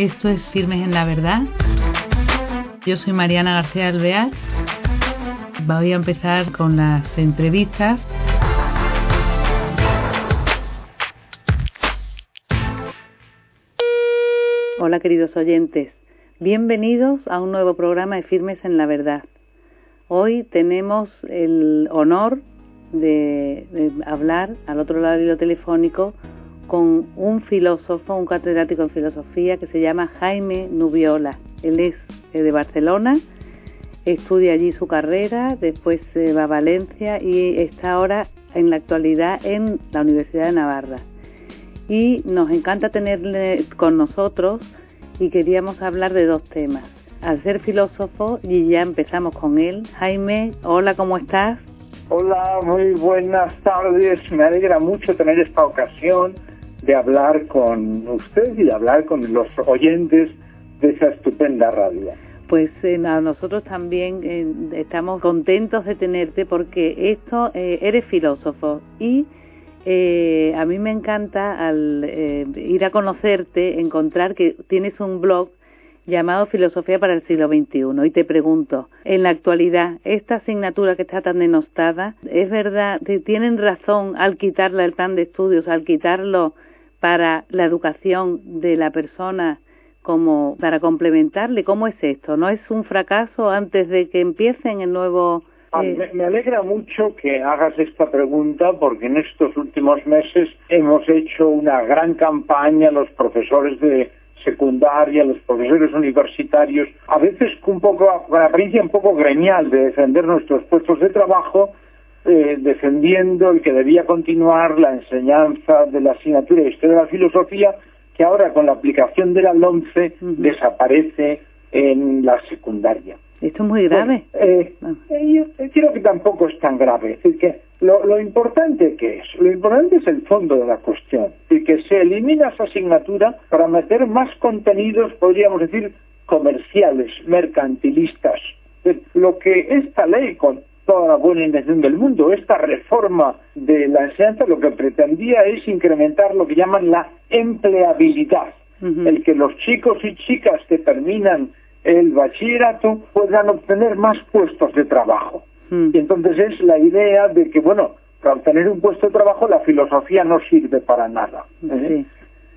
Esto es Firmes en la Verdad. Yo soy Mariana García Alvear. Voy a empezar con las entrevistas. Hola queridos oyentes, bienvenidos a un nuevo programa de Firmes en la Verdad. Hoy tenemos el honor de, hablar al otro lado del telefónico con un filósofo, un catedrático en filosofía que se llama Jaime Nubiola. Él es eh, de Barcelona, estudia allí su carrera, después se va a Valencia y está ahora en la actualidad en la Universidad de Navarra. Y nos encanta tenerle con nosotros y queríamos hablar de dos temas. Al ser filósofo, y ya empezamos con él. Jaime, hola, ¿cómo estás? Hola, muy buenas tardes. Me alegra mucho tener esta ocasión de hablar con usted y de hablar con los oyentes de esa estupenda radio. Pues eh, nosotros también eh, estamos contentos de tenerte porque esto, eh, eres filósofo y a mí me encanta al ir a conocerte, encontrar que tienes un blog llamado Filosofía para el siglo XXI. Y te pregunto, en la actualidad, esta asignatura que está tan denostada, ¿es verdad, tienen razón al quitarla el plan de estudios, al quitarlo para la educación de la persona como para complementarle cómo es esto no es un fracaso antes de que empiecen el nuevo ah, eh, me, alegra mucho que hagas esta pregunta porque en estos últimos meses hemos hecho una gran campaña los profesores de secundaria, los profesores universitarios, a veces con un poco, con la apariencia un poco gremial de defender nuestros puestos de trabajo, eh, defendiendo el que debía continuar la enseñanza de la asignatura de Historia de la Filosofía, que ahora con la aplicación de la LONCE desaparece en la secundaria. Esto es muy grave. eh, ah. yo creo que tampoco es tan grave. Es decir, que lo, lo importante que es, lo importante es el fondo de la cuestión, y que se elimina esa asignatura para meter más contenidos, podríamos decir, comerciales, mercantilistas. Lo que esta ley con toda la buena intención del mundo. Esta reforma de la enseñanza lo que pretendía es incrementar lo que llaman la empleabilidad, el que los chicos y chicas que terminan el bachillerato puedan obtener más puestos de trabajo. Y entonces es la idea de que, bueno, para obtener un puesto de trabajo la filosofía no sirve para nada. ¿eh?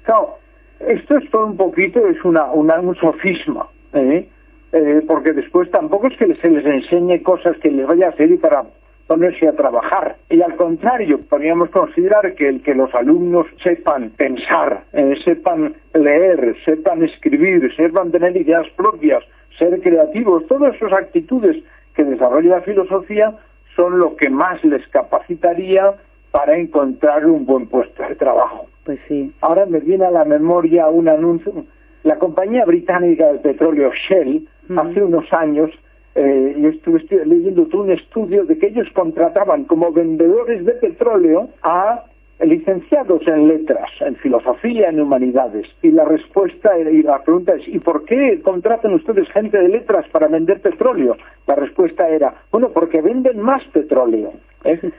Claro, esto es todo un poquito, es una, un sofisma. ¿eh? Eh, porque después tampoco es que se les enseñe cosas que les vaya a servir para ponerse a trabajar. Y al contrario, podríamos considerar que el que los alumnos sepan pensar, eh, sepan leer, sepan escribir, sepan tener ideas propias, ser creativos, todas esas actitudes que desarrolla la filosofía son lo que más les capacitaría para encontrar un buen puesto de trabajo. Pues sí. Ahora me viene a la memoria un anuncio. La compañía británica de petróleo Shell hace unos años eh, yo estuve leyendo un estudio de que ellos contrataban como vendedores de petróleo a licenciados en letras, en filosofía, en humanidades. Y la respuesta y la pregunta es, ¿y por qué contratan ustedes gente de letras para vender petróleo? La respuesta era, bueno, porque venden más petróleo.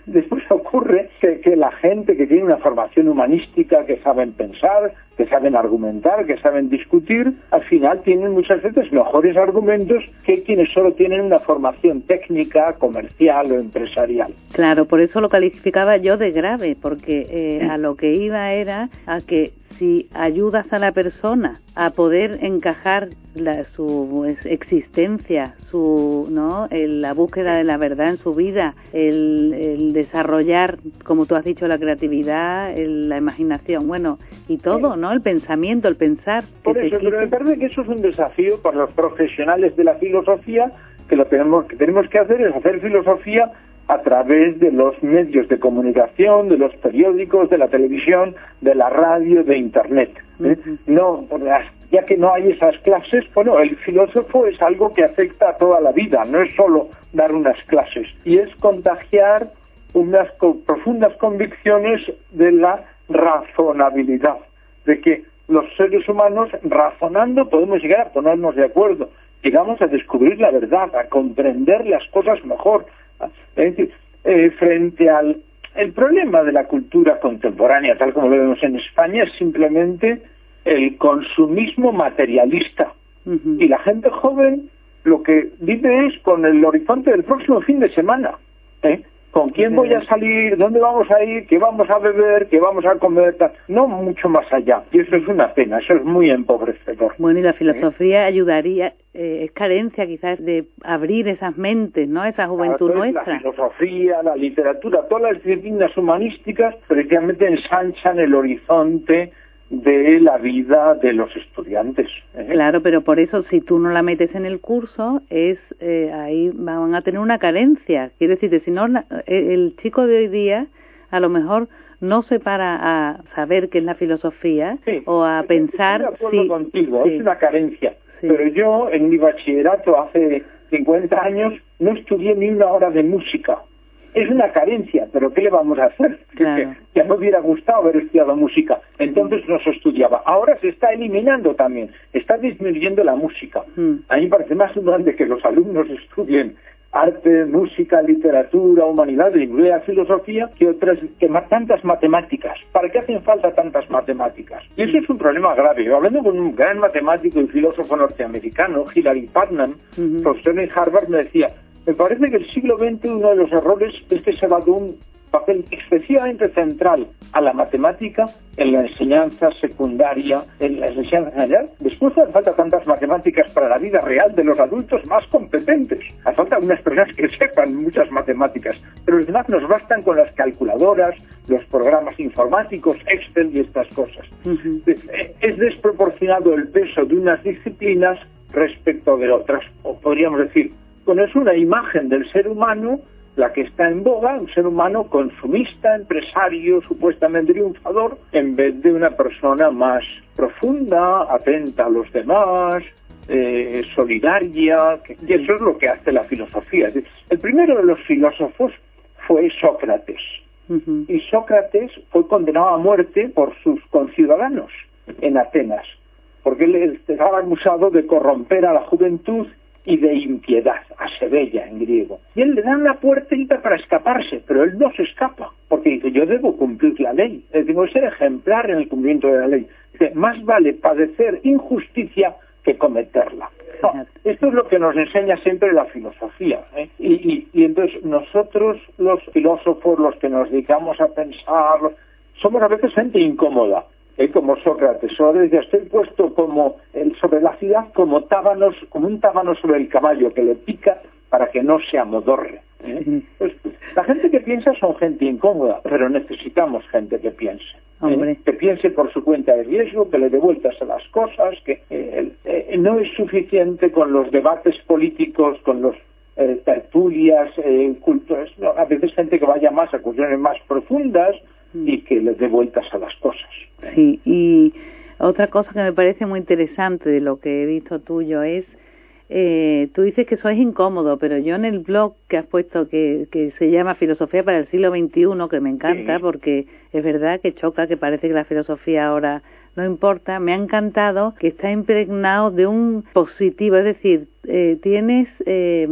Después ocurre que, que, la gente que tiene una formación humanística, que saben pensar, que saben argumentar, que saben discutir, al final tienen muchas veces mejores argumentos que quienes solo tienen una formación técnica, comercial o empresarial. Claro, por eso lo calificaba yo de grave, porque eh, a lo que iba era a que si ayudas a la persona a poder encajar la, su existencia, su, ¿no? la búsqueda de la verdad en su vida, el, desarrollar, como tú has dicho, la creatividad, la imaginación, bueno, y todo, ¿no? El pensamiento, el pensar. Por eso, pero me parece que eso es un desafío para los profesionales de la filosofía, que lo tenemos que tenemos que hacer es hacer filosofía a través de los medios de comunicación, de los periódicos, de la televisión, de la radio, de Internet. ¿eh? No, ya que no hay esas clases, bueno, el filósofo es algo que afecta a toda la vida, no es solo dar unas clases, y es contagiar unas profundas convicciones de la razonabilidad, de que los seres humanos razonando podemos llegar a ponernos de acuerdo, llegamos a descubrir la verdad, a comprender las cosas mejor, es decir, eh, frente al el problema de la cultura contemporánea, tal como lo vemos en España, es simplemente el consumismo materialista. Y la gente joven lo que vive es con el horizonte del próximo fin de semana. ¿eh? ¿Con quién voy a salir? ¿Dónde vamos a ir? ¿Qué vamos a beber? ¿Qué vamos a comer? No mucho más allá. Y eso es una pena, eso es muy empobrecedor. Bueno, y la filosofía ayudaría, eh, es carencia quizás de abrir esas mentes, ¿no? Esa juventud nuestra. La filosofía, la literatura, todas las disciplinas humanísticas precisamente ensanchan el horizonte de la vida de los estudiantes. ¿eh? Claro, pero por eso si tú no la metes en el curso, es eh, ahí van a tener una carencia. Quiere decir, si no, eh, el chico de hoy día a lo mejor no se para a saber qué es la filosofía o a pensar. Estoy de contigo, es una carencia. Pero yo en mi bachillerato hace 50 años no estudié ni una hora de música es una carencia, pero ¿qué le vamos a hacer? Ya me hubiera gustado haber estudiado música, entonces no se estudiaba. Ahora se está eliminando también, está disminuyendo la música. Mm. A mí me parece más grande que los alumnos estudien arte, música, literatura, humanidades, incluida la filosofía, que otras, que tantas matemáticas. ¿Para qué hacen falta tantas matemáticas? Y eso es un problema grave. Hablando con un gran matemático y filósofo norteamericano, Hilary Putnam, profesor en Harvard, me decía, me parece que el siglo XX uno de los errores es que se ha dado un papel excesivamente central a la matemática en la enseñanza secundaria, en la enseñanza general. Después hace falta tantas matemáticas para la vida real de los adultos más competentes. Hace falta unas personas que sepan muchas matemáticas, pero los demás nos bastan con las calculadoras, los programas informáticos, Excel y estas cosas. Es desproporcionado el peso de unas disciplinas respecto de otras, o podríamos decir, bueno, es una imagen del ser humano la que está en boga, un ser humano consumista, empresario, supuestamente triunfador, en vez de una persona más profunda, atenta a los demás, eh, solidaria, y eso es lo que hace la filosofía. El primero de los filósofos fue Sócrates, y Sócrates fue condenado a muerte por sus conciudadanos en Atenas, porque él estaba acusado de corromper a la juventud y de impiedad, a Sevilla en griego. Y él le da una puertita para escaparse, pero él no se escapa, porque dice, yo debo cumplir la ley, tengo que ser ejemplar en el cumplimiento de la ley. Dice, más vale padecer injusticia que cometerla. esto es lo que nos enseña siempre la filosofía. ¿eh? Y, y, entonces nosotros, los filósofos, los que nos dedicamos a pensar, somos a veces gente incómoda eh, como Sócrates. Sócrates decía, estoy puesto como el, sobre la ciudad como tábanos, como un tábano sobre el caballo que le pica para que no se amodorre. ¿eh? Pues, la gente que piensa son gente incómoda, pero necesitamos gente que piense. ¿eh? Que piense por su cuenta de riesgo, que le dé vueltas a las cosas, que eh, no es suficiente con los debates políticos, con los tertulias, cultos, a veces gente que vaya más a cuestiones más profundas, Mm. y que les dé vueltas a las cosas. Sí, y otra cosa que me parece muy interesante de lo que he visto tuyo es, eh, tú dices que sois incómodo, pero yo en el blog que has puesto que, que se llama Filosofía para el siglo XXI, que me encanta porque es verdad que choca, que parece que la filosofía ahora no importa, me ha encantado que está impregnado de un positivo, es decir, eh, tienes, eh,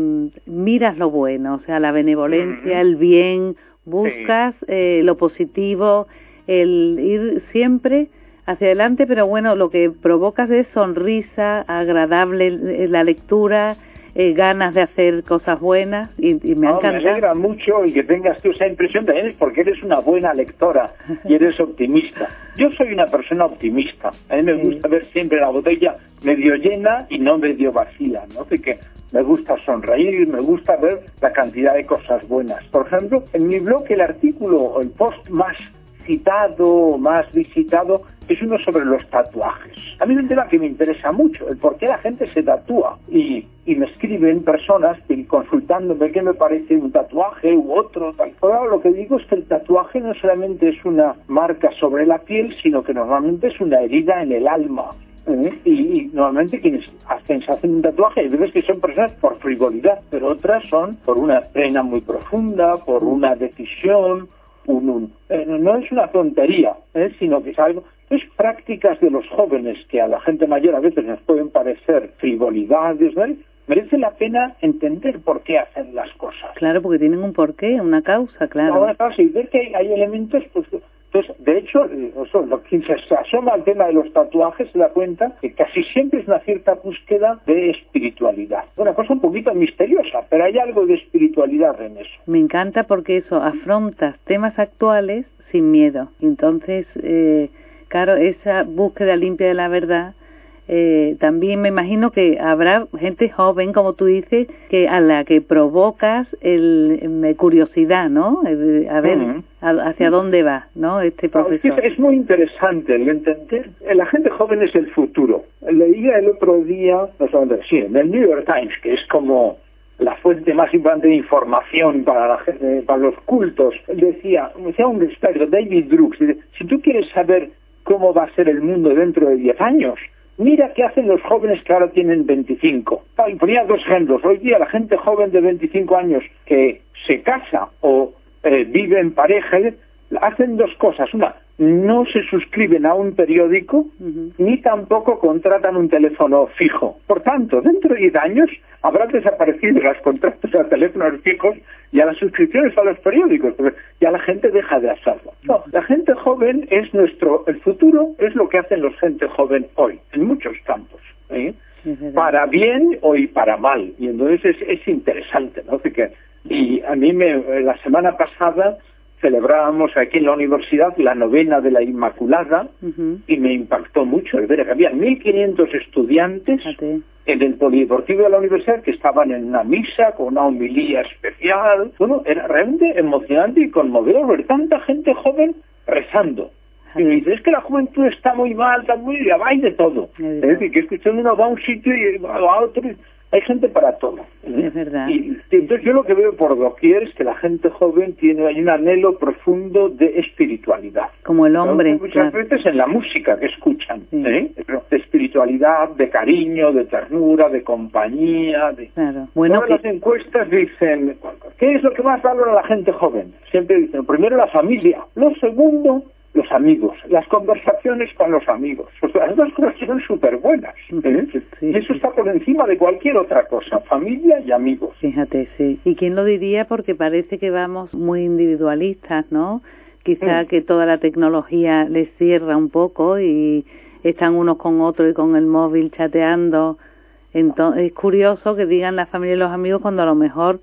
miras lo bueno, o sea, la benevolencia, el bien, buscas eh, lo positivo, el ir siempre hacia adelante, pero bueno, lo que provocas es sonrisa, agradable la lectura, eh, ganas de hacer cosas buenas y, me no, Me alegra mucho y que tengas tú esa impresión también es porque eres una buena lectora y eres optimista. Yo soy una persona optimista. A mí me gusta ver siempre la botella medio llena y no medio vacía, ¿no? Así que me gusta sonreír, me gusta ver la cantidad de cosas buenas. Por ejemplo, en mi blog el artículo o el post más citado, más visitado, es uno sobre los tatuajes. A mí es un tema que me interesa mucho, el por qué la gente se tatúa. Y, me escriben personas consultándome qué me parece un tatuaje u otro. Tal. Ahora lo que digo es que el tatuaje no solamente es una marca sobre la piel, sino que normalmente es una herida en el alma. ¿Eh? Y, normalmente quienes hacen, se hacen un tatuaje, hay veces que son personas por frivolidad, pero otras son por una pena muy profunda, por una decisión, un, eh, no es una tontería, ¿eh? sino que es algo, es prácticas de los jóvenes que a la gente mayor a veces nos pueden parecer frivolidades, merece la pena entender por qué hacen las cosas. Claro, porque tienen un porqué, una causa, claro. Una causa, y ver que hay, elementos pues, Entonces, de hecho, quien se asoma al tema de los tatuajes se da cuenta que casi siempre es una cierta búsqueda de espiritualidad. Una cosa un poquito misteriosa, pero hay algo de espiritualidad en eso. Me encanta porque eso afrontas temas actuales sin miedo. Entonces, eh, claro, esa búsqueda limpia de la verdad eh, también me imagino que habrá gente joven, como tú dices, que a la que provocas el, curiosidad, ¿no? A ver hacia dónde va, ¿no? Este profesor. Es, muy interesante el entender. La gente joven es el futuro. Leía el otro día, no sé sí, en el New York Times, que es como la fuente más importante de información para la gente, para los cultos. Decía, decía un experto, David Brooks, si tú quieres saber cómo va a ser el mundo dentro de 10 años, Mira qué hacen los jóvenes que ahora tienen 25. Y ponía dos ejemplos. Hoy día la gente joven de 25 años que se casa o eh, vive en pareja hacen dos cosas. Una, no se suscriben a un periódico ni tampoco contratan un teléfono fijo. Por tanto, dentro de 10 años habrán desaparecido las contratos a teléfonos fijos y a las suscripciones a los periódicos, ya la gente deja de hacerlo. No, la gente joven es nuestro, el futuro es lo que hacen los gente joven hoy, en muchos campos. ¿eh? para bien o y para mal. Y entonces es, es interesante, ¿no? y a mí me, la semana pasada celebrábamos aquí en la universidad la novena de la Inmaculada y me impactó mucho el ver que había 1.500 estudiantes en el polideportivo de la universidad que estaban en una misa con una homilía especial. Bueno, era realmente emocionante y conmovedor ver tanta gente joven rezando. Y me dice, es que la juventud está muy mal, está muy... hay de todo. Es decir, que escuchando uno va a un sitio y va a otro hay gente para todo. Es verdad. Y, entonces yo lo que veo por doquier es que la gente joven tiene hay un anhelo profundo de espiritualidad. Como el hombre. Muchas veces en la música que escuchan, ¿eh? de espiritualidad, de cariño, de ternura, de compañía. De... Claro. Bueno, Todas las encuestas dicen, ¿qué es lo que más valora la gente joven? Siempre dicen, primero la familia, lo segundo los amigos, las conversaciones con los amigos. Las dos cosas son súper buenas. ¿eh? Eso está por encima de cualquier otra cosa, familia y amigos. Fíjate, sí. ¿Y quién lo diría? Porque parece que vamos muy individualistas, ¿no? Quizá que toda la tecnología les cierra un poco y están unos con otros y con el móvil chateando. Entonces, es curioso que digan la familia y los amigos cuando a lo mejor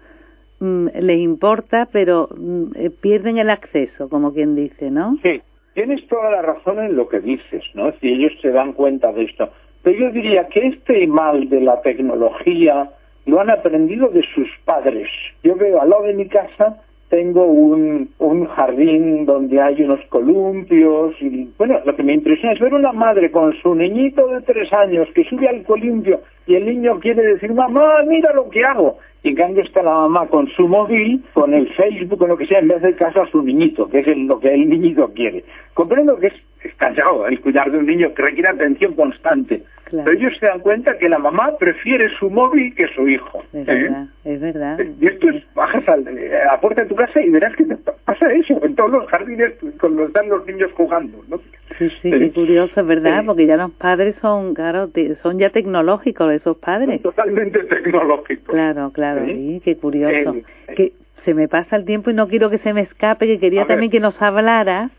mm, les importa, pero mm, eh, pierden el acceso, como quien dice, ¿no? Sí, tienes toda la razón en lo que dices, ¿no? Si ellos se dan cuenta de esto. Pero yo diría que este mal de la tecnología lo han aprendido de sus padres. Yo veo al lado de mi casa tengo un, un jardín donde hay unos columpios y bueno, lo que me impresiona es ver una madre con su niñito de tres años que sube al columpio y el niño quiere decir, mamá, mira lo que hago. Y en cambio está la mamá con su móvil, con el Facebook, con lo que sea, en vez de caso a su niñito, que es lo que el niñito quiere. Comprendo que es, es cansado el cuidar de un niño que requiere atención constante. Pero ellos se dan cuenta que la mamá prefiere su móvil que su hijo. Es ¿eh? verdad, es verdad. Y esto es, bajas a la puerta de tu casa y verás que pasa eso en todos los jardines cuando están los niños jugando, ¿no? Sí, sí, qué curioso, es verdad, porque ya los padres son, claro, son ya tecnológicos esos padres. totalmente tecnológicos. Claro, claro, sí, qué curioso. que se me pasa el tiempo y no quiero que se me escape, que quería también que nos hablaras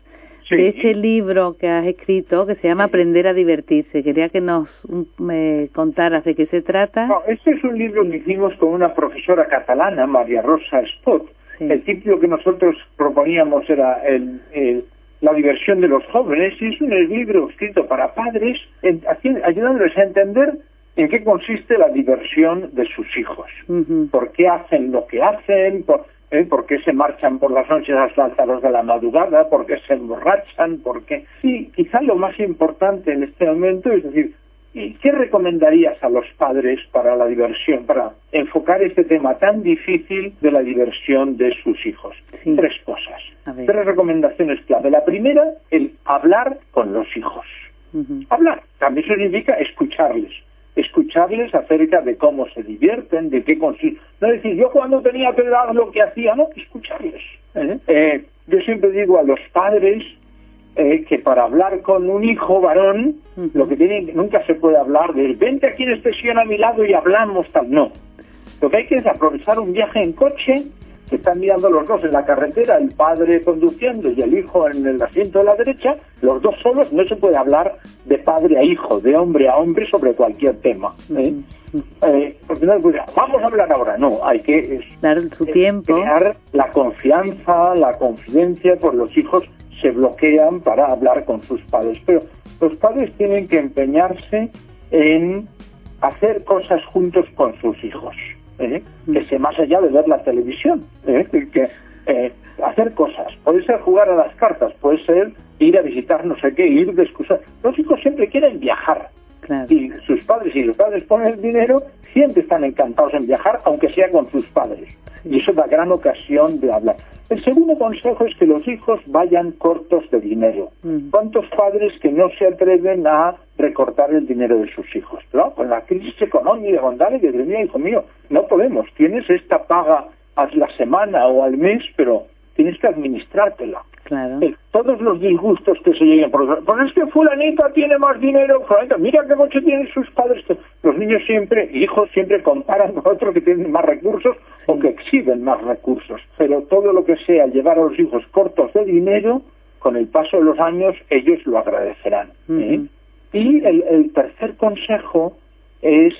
de ese libro que has escrito que se llama Aprender a divertirse. Quería que nos me contaras de qué se trata. No, este es un libro que hicimos con una profesora catalana, María Rosa Spot. El título que nosotros proponíamos era el, La diversión de los jóvenes y es un libro escrito para padres ayudándoles a entender en qué consiste la diversión de sus hijos. ¿Por qué hacen lo que hacen? Por, ¿eh? ¿Por qué se marchan por las noches hasta altas horas de la madrugada? ¿Por qué se emborrachan? ¿Por qué? Sí, quizá lo más importante en este momento es decir, ¿y qué recomendarías a los padres para la diversión, para enfocar este tema tan difícil de la diversión de sus hijos? Tres cosas, tres recomendaciones clave. La primera, el hablar con los hijos. Hablar, también significa escucharles escucharles acerca de cómo se divierten, de qué consiste. No decir, yo cuando tenía que edad lo que hacía, no, escucharles. ¿eh? Eh, yo siempre digo a los padres eh, que para hablar con un hijo varón, lo que tienen, nunca se puede hablar de, vente aquí en este sillón a mi lado y hablamos tal. No. Lo que hay que es aprovechar un viaje en coche están mirando los dos en la carretera, el padre conduciendo y el hijo en el asiento de la derecha, los dos solos, no se puede hablar de padre a hijo, de hombre a hombre sobre cualquier tema. ¿eh? Eh, porque no, pues, vamos a hablar ahora, no, hay que dar su tiempo. crear la confianza, la confidencia, por los hijos se bloquean para hablar con sus padres. Pero los padres tienen que empeñarse en hacer cosas juntos con sus hijos, ¿eh? que se más allá de ver la televisión, ¿eh? que eh, hacer cosas. Puede ser jugar a las cartas, puede ser ir a visitar no sé qué, ir de excusa. Los hijos siempre quieren viajar. Y sus padres, y los padres ponen el dinero, siempre están encantados en viajar, aunque sea con sus padres. Y eso da gran ocasión de hablar. El segundo consejo es que los hijos vayan cortos de dinero. Mm. ¿Cuántos padres que no se atreven a recortar el dinero de sus hijos? ¿no? Con la crisis económica, con dale, que mía, hijo mío, no podemos. Tienes esta paga a la semana o al mes, pero tienes que administrártela. Claro. Eh, todos los disgustos que se lleguen por pues es que fulanita tiene más dinero, fulanita, mira qué coche tienen sus padres. Los niños siempre, hijos siempre comparan con otros que tienen más recursos o que exhiben más recursos. Pero todo lo que sea llevar a los hijos cortos de dinero, con el paso de los años ellos lo agradecerán. ¿eh? Y el, tercer consejo es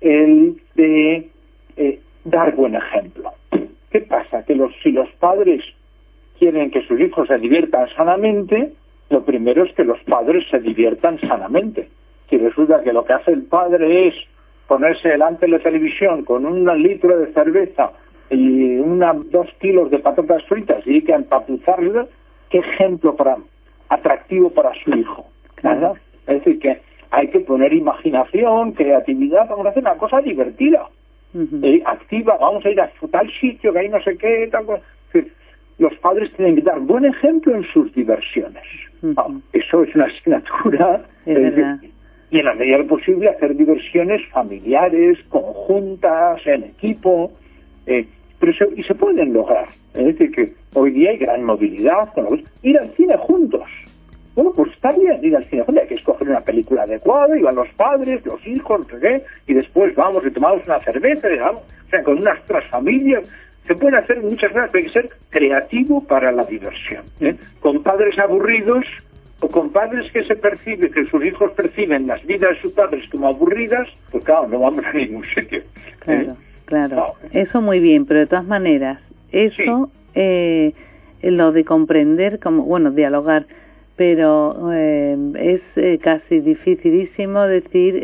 el de eh, dar buen ejemplo. ¿Qué pasa? Que los, si los padres quieren que sus hijos se diviertan sanamente, lo primero es que los padres se diviertan sanamente. Si resulta que lo que hace el padre es ponerse delante de la televisión con un litro de cerveza y una, dos kilos de patatas fritas y hay que empapuzarle, qué ejemplo para, atractivo para su hijo. Es decir, que hay que poner imaginación, creatividad, vamos a hacer una cosa divertida, eh, activa, vamos a ir a tal sitio que hay no sé qué, tal cosa los padres tienen que dar buen ejemplo en sus diversiones. Ah, eso es una asignatura. Eh, y en la medida posible hacer diversiones familiares, conjuntas, en equipo. Eh, pero y se pueden lograr. Es decir, que hoy día hay gran movilidad. Con ir al cine juntos. Bueno, pues está bien ir al cine juntos. Hay que escoger una película adecuada, y van los padres, los hijos, no sé qué, y después vamos y tomamos una cerveza, o sea, con nuestras familias se puede hacer muchas cosas, hay que ser creativo para la diversión. ¿eh? Con padres aburridos o con padres que se percibe, que sus hijos perciben las vidas de sus padres como aburridas, pues claro, no vamos a ningún sitio. ¿eh? Claro, claro. Eso muy bien, pero de todas maneras, eso, eh, lo de comprender, como bueno, dialogar, pero es casi dificilísimo decir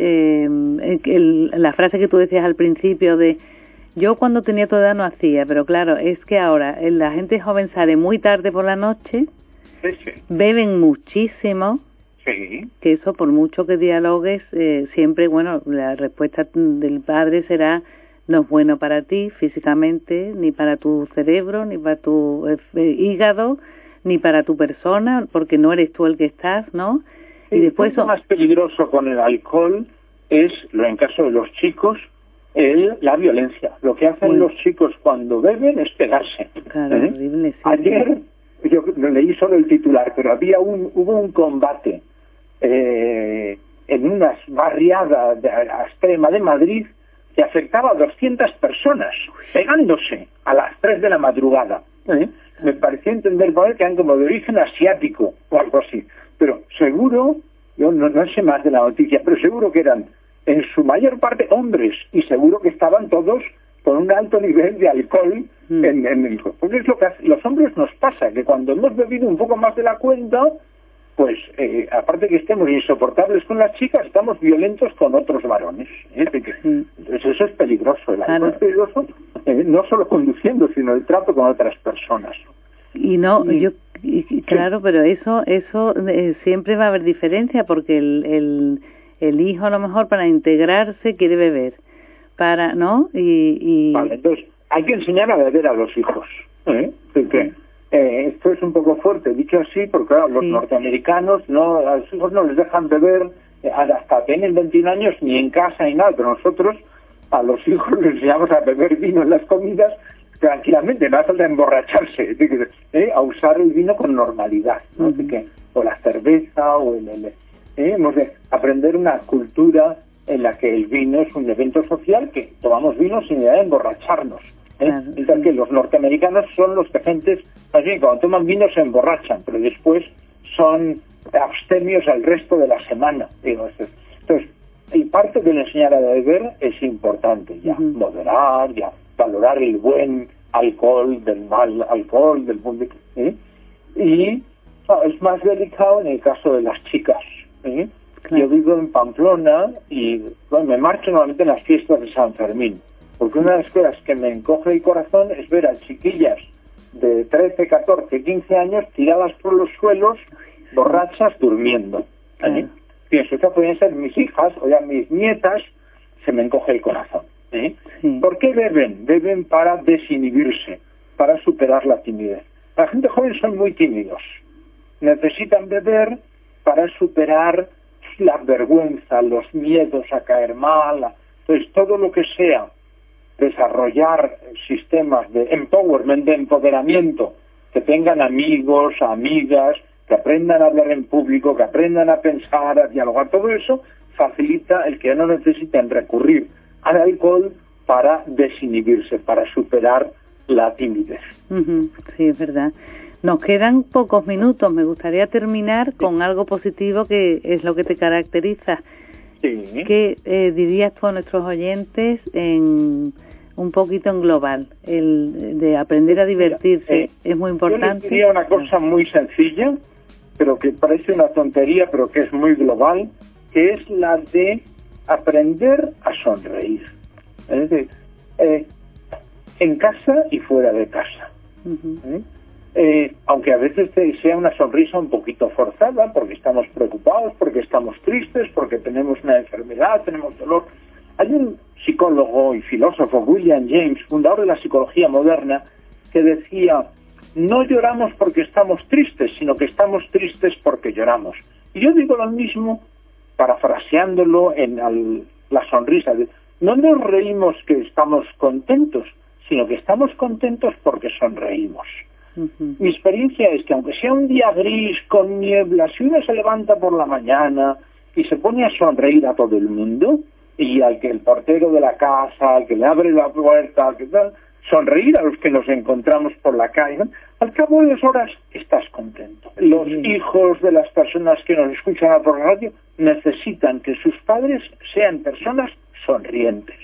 la frase que tú decías al principio de yo cuando tenía tu edad no hacía, pero claro, es que ahora eh, la gente joven sale muy tarde por la noche, beben muchísimo, que eso por mucho que dialogues, eh, siempre, bueno, la respuesta del padre será no es bueno para ti físicamente, ni para tu cerebro, ni para tu eh, hígado, ni para tu persona, porque no eres tú el que estás, ¿no? y después... Lo más peligroso con el alcohol es, lo en caso de los chicos, el, la violencia. Lo que hacen los chicos cuando beben es pegarse. ¿Eh? Ayer, yo leí solo el titular, pero había un, hubo un combate eh, en una barriada de, extrema de Madrid que afectaba a 200 personas, pegándose a las 3 de la madrugada. ¿eh? Me pareció entender por que eran como de origen asiático o algo así. Pero seguro, yo no, no sé más de la noticia, pero seguro que eran en su mayor parte hombres y seguro que estaban todos con un alto nivel de alcohol mm. en, el porque es lo que los hombres nos pasa que cuando hemos bebido un poco más de la cuenta pues eh, aparte que estemos insoportables con las chicas estamos violentos con otros varones ¿eh? entonces eso es peligroso el alcohol es peligroso eh, no solo conduciendo sino el trato con otras personas. Y no yo claro pero eso eso siempre va a haber diferencia porque el el hijo a lo mejor para integrarse quiere beber, para, ¿no? Y, y... Vale, entonces hay que enseñar a beber a los hijos, ¿eh? Porque, eh, esto es un poco fuerte, dicho así, porque claro, los norteamericanos no, a los hijos no les dejan beber eh, hasta tienen 21 años ni en casa ni nada, pero nosotros a los hijos les enseñamos a beber vino en las comidas tranquilamente, no hace falta emborracharse, ¿eh? a usar el vino con normalidad, ¿no? que, o la cerveza o el, el ¿eh? hemos de aprender una cultura en la que el vino es un evento social, que tomamos vino sin idea de emborracharnos. ¿eh? que los norteamericanos son los que gentes, más bien cuando toman vino se emborrachan, pero después son abstemios al resto de la semana. entonces, y parte de enseñar a beber es importante, ya, moderar, ya, valorar el buen alcohol, del mal alcohol, del buen... ¿eh? Y es más delicado en el caso de las chicas. Yo vivo en Pamplona y me marcho normalmente en las fiestas de San Fermín, porque una de las cosas que me encoge el corazón es ver a chiquillas de 13, 14, 15 años tiradas por los suelos, borrachas, durmiendo. ¿eh? Pienso, que pueden ser mis hijas o ya mis nietas, se me encoge el corazón. ¿eh? ¿Por qué beben? Beben para desinhibirse, para superar la timidez. La gente joven son muy tímidos. Necesitan beber para superar la vergüenza, los miedos a caer mal. Entonces, todo lo que sea desarrollar sistemas de empowerment, de empoderamiento, que tengan amigos, amigas, que aprendan a hablar en público, que aprendan a pensar, a dialogar, todo eso facilita el que no necesiten recurrir al alcohol para desinhibirse, para superar la timidez. Sí, es verdad. Nos quedan pocos minutos. Me gustaría terminar con algo positivo que es lo que te caracteriza. Sí. ¿Qué eh, dirías tú a nuestros oyentes en un poquito en global? El de aprender a divertirse eh, es muy importante. Yo diría una cosa muy sencilla, pero que parece una tontería, pero que es muy global, que es la de aprender a sonreír. Es decir, eh, en casa y fuera de casa. Eh, aunque a veces sea una sonrisa un poquito forzada, porque estamos preocupados, porque estamos tristes, porque tenemos una enfermedad, tenemos dolor. Hay un psicólogo y filósofo, William James, fundador de la psicología moderna, que decía, no lloramos porque estamos tristes, sino que estamos tristes porque lloramos. Y yo digo lo mismo, parafraseándolo en la sonrisa, no nos reímos que estamos contentos, sino que estamos contentos porque sonreímos. Mi experiencia es que aunque sea un día gris, con niebla, si uno se levanta por la mañana y se pone a sonreír a todo el mundo, y al que el portero de la casa, al que le abre la puerta, al que tal, sonreír a los que nos encontramos por la calle, al cabo de las horas estás contento. Los hijos de las personas que nos escuchan por la radio necesitan que sus padres sean personas sonrientes.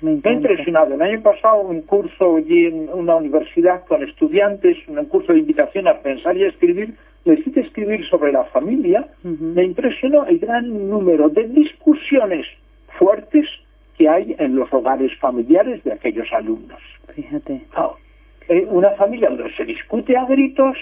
Me, he impresionado. El año pasado un curso allí en una universidad con estudiantes, un curso de invitación a pensar y a escribir, les hice escribir sobre la familia. Me impresionó el gran número de discusiones fuertes que hay en los hogares familiares de aquellos alumnos. Fíjate. Eh, una familia donde se discute a gritos,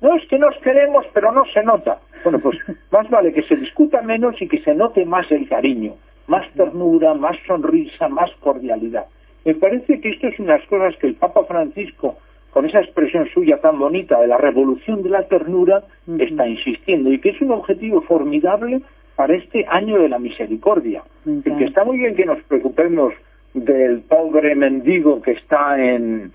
no es que nos queremos, pero no se nota. Bueno, pues más vale que se discuta menos y que se note más el cariño más ternura, más sonrisa, más cordialidad. Me parece que esto es unas cosas que el Papa Francisco, con esa expresión suya tan bonita de la revolución de la ternura, está insistiendo y que es un objetivo formidable para este año de la misericordia. que está muy bien que nos preocupemos del pobre mendigo que está en,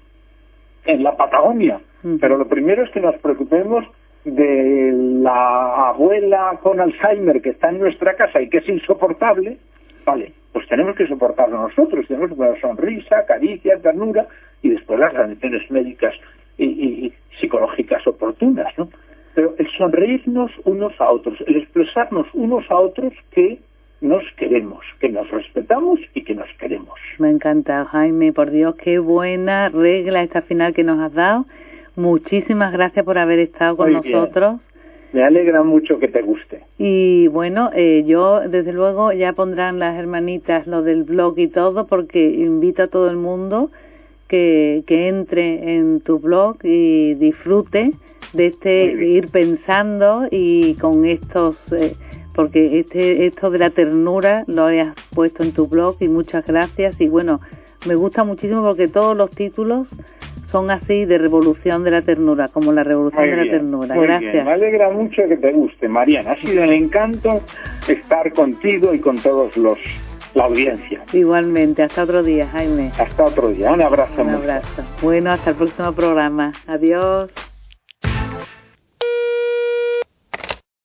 en la Patagonia, pero lo primero es que nos preocupemos de la abuela con Alzheimer que está en nuestra casa y que es insoportable, Vale, pues tenemos que soportarlo nosotros, tenemos que poner sonrisa, caricia, ternura y después las atenciones médicas y, psicológicas oportunas, ¿no? Pero el sonreírnos unos a otros, el expresarnos unos a otros que nos queremos, que nos respetamos y que nos queremos. Me encanta, Jaime, por Dios, qué buena regla esta final que nos has dado. Muchísimas gracias por haber estado con nosotros. Me alegra mucho que te guste. Y bueno, eh, yo desde luego ya pondrán las hermanitas lo del blog y todo porque invito a todo el mundo que, que entre en tu blog y disfrute de este ir pensando y con estos eh, porque este esto de la ternura lo hayas puesto en tu blog y muchas gracias y bueno me gusta muchísimo porque todos los títulos son así de revolución de la ternura, como la revolución de la ternura. Gracias. Me alegra mucho que te guste, Mariana. Ha sido un encanto estar contigo y con todos los la audiencia. Igualmente, hasta otro día, Jaime. Hasta otro día, un abrazo. Un abrazo. Bueno, hasta el próximo programa. Adiós.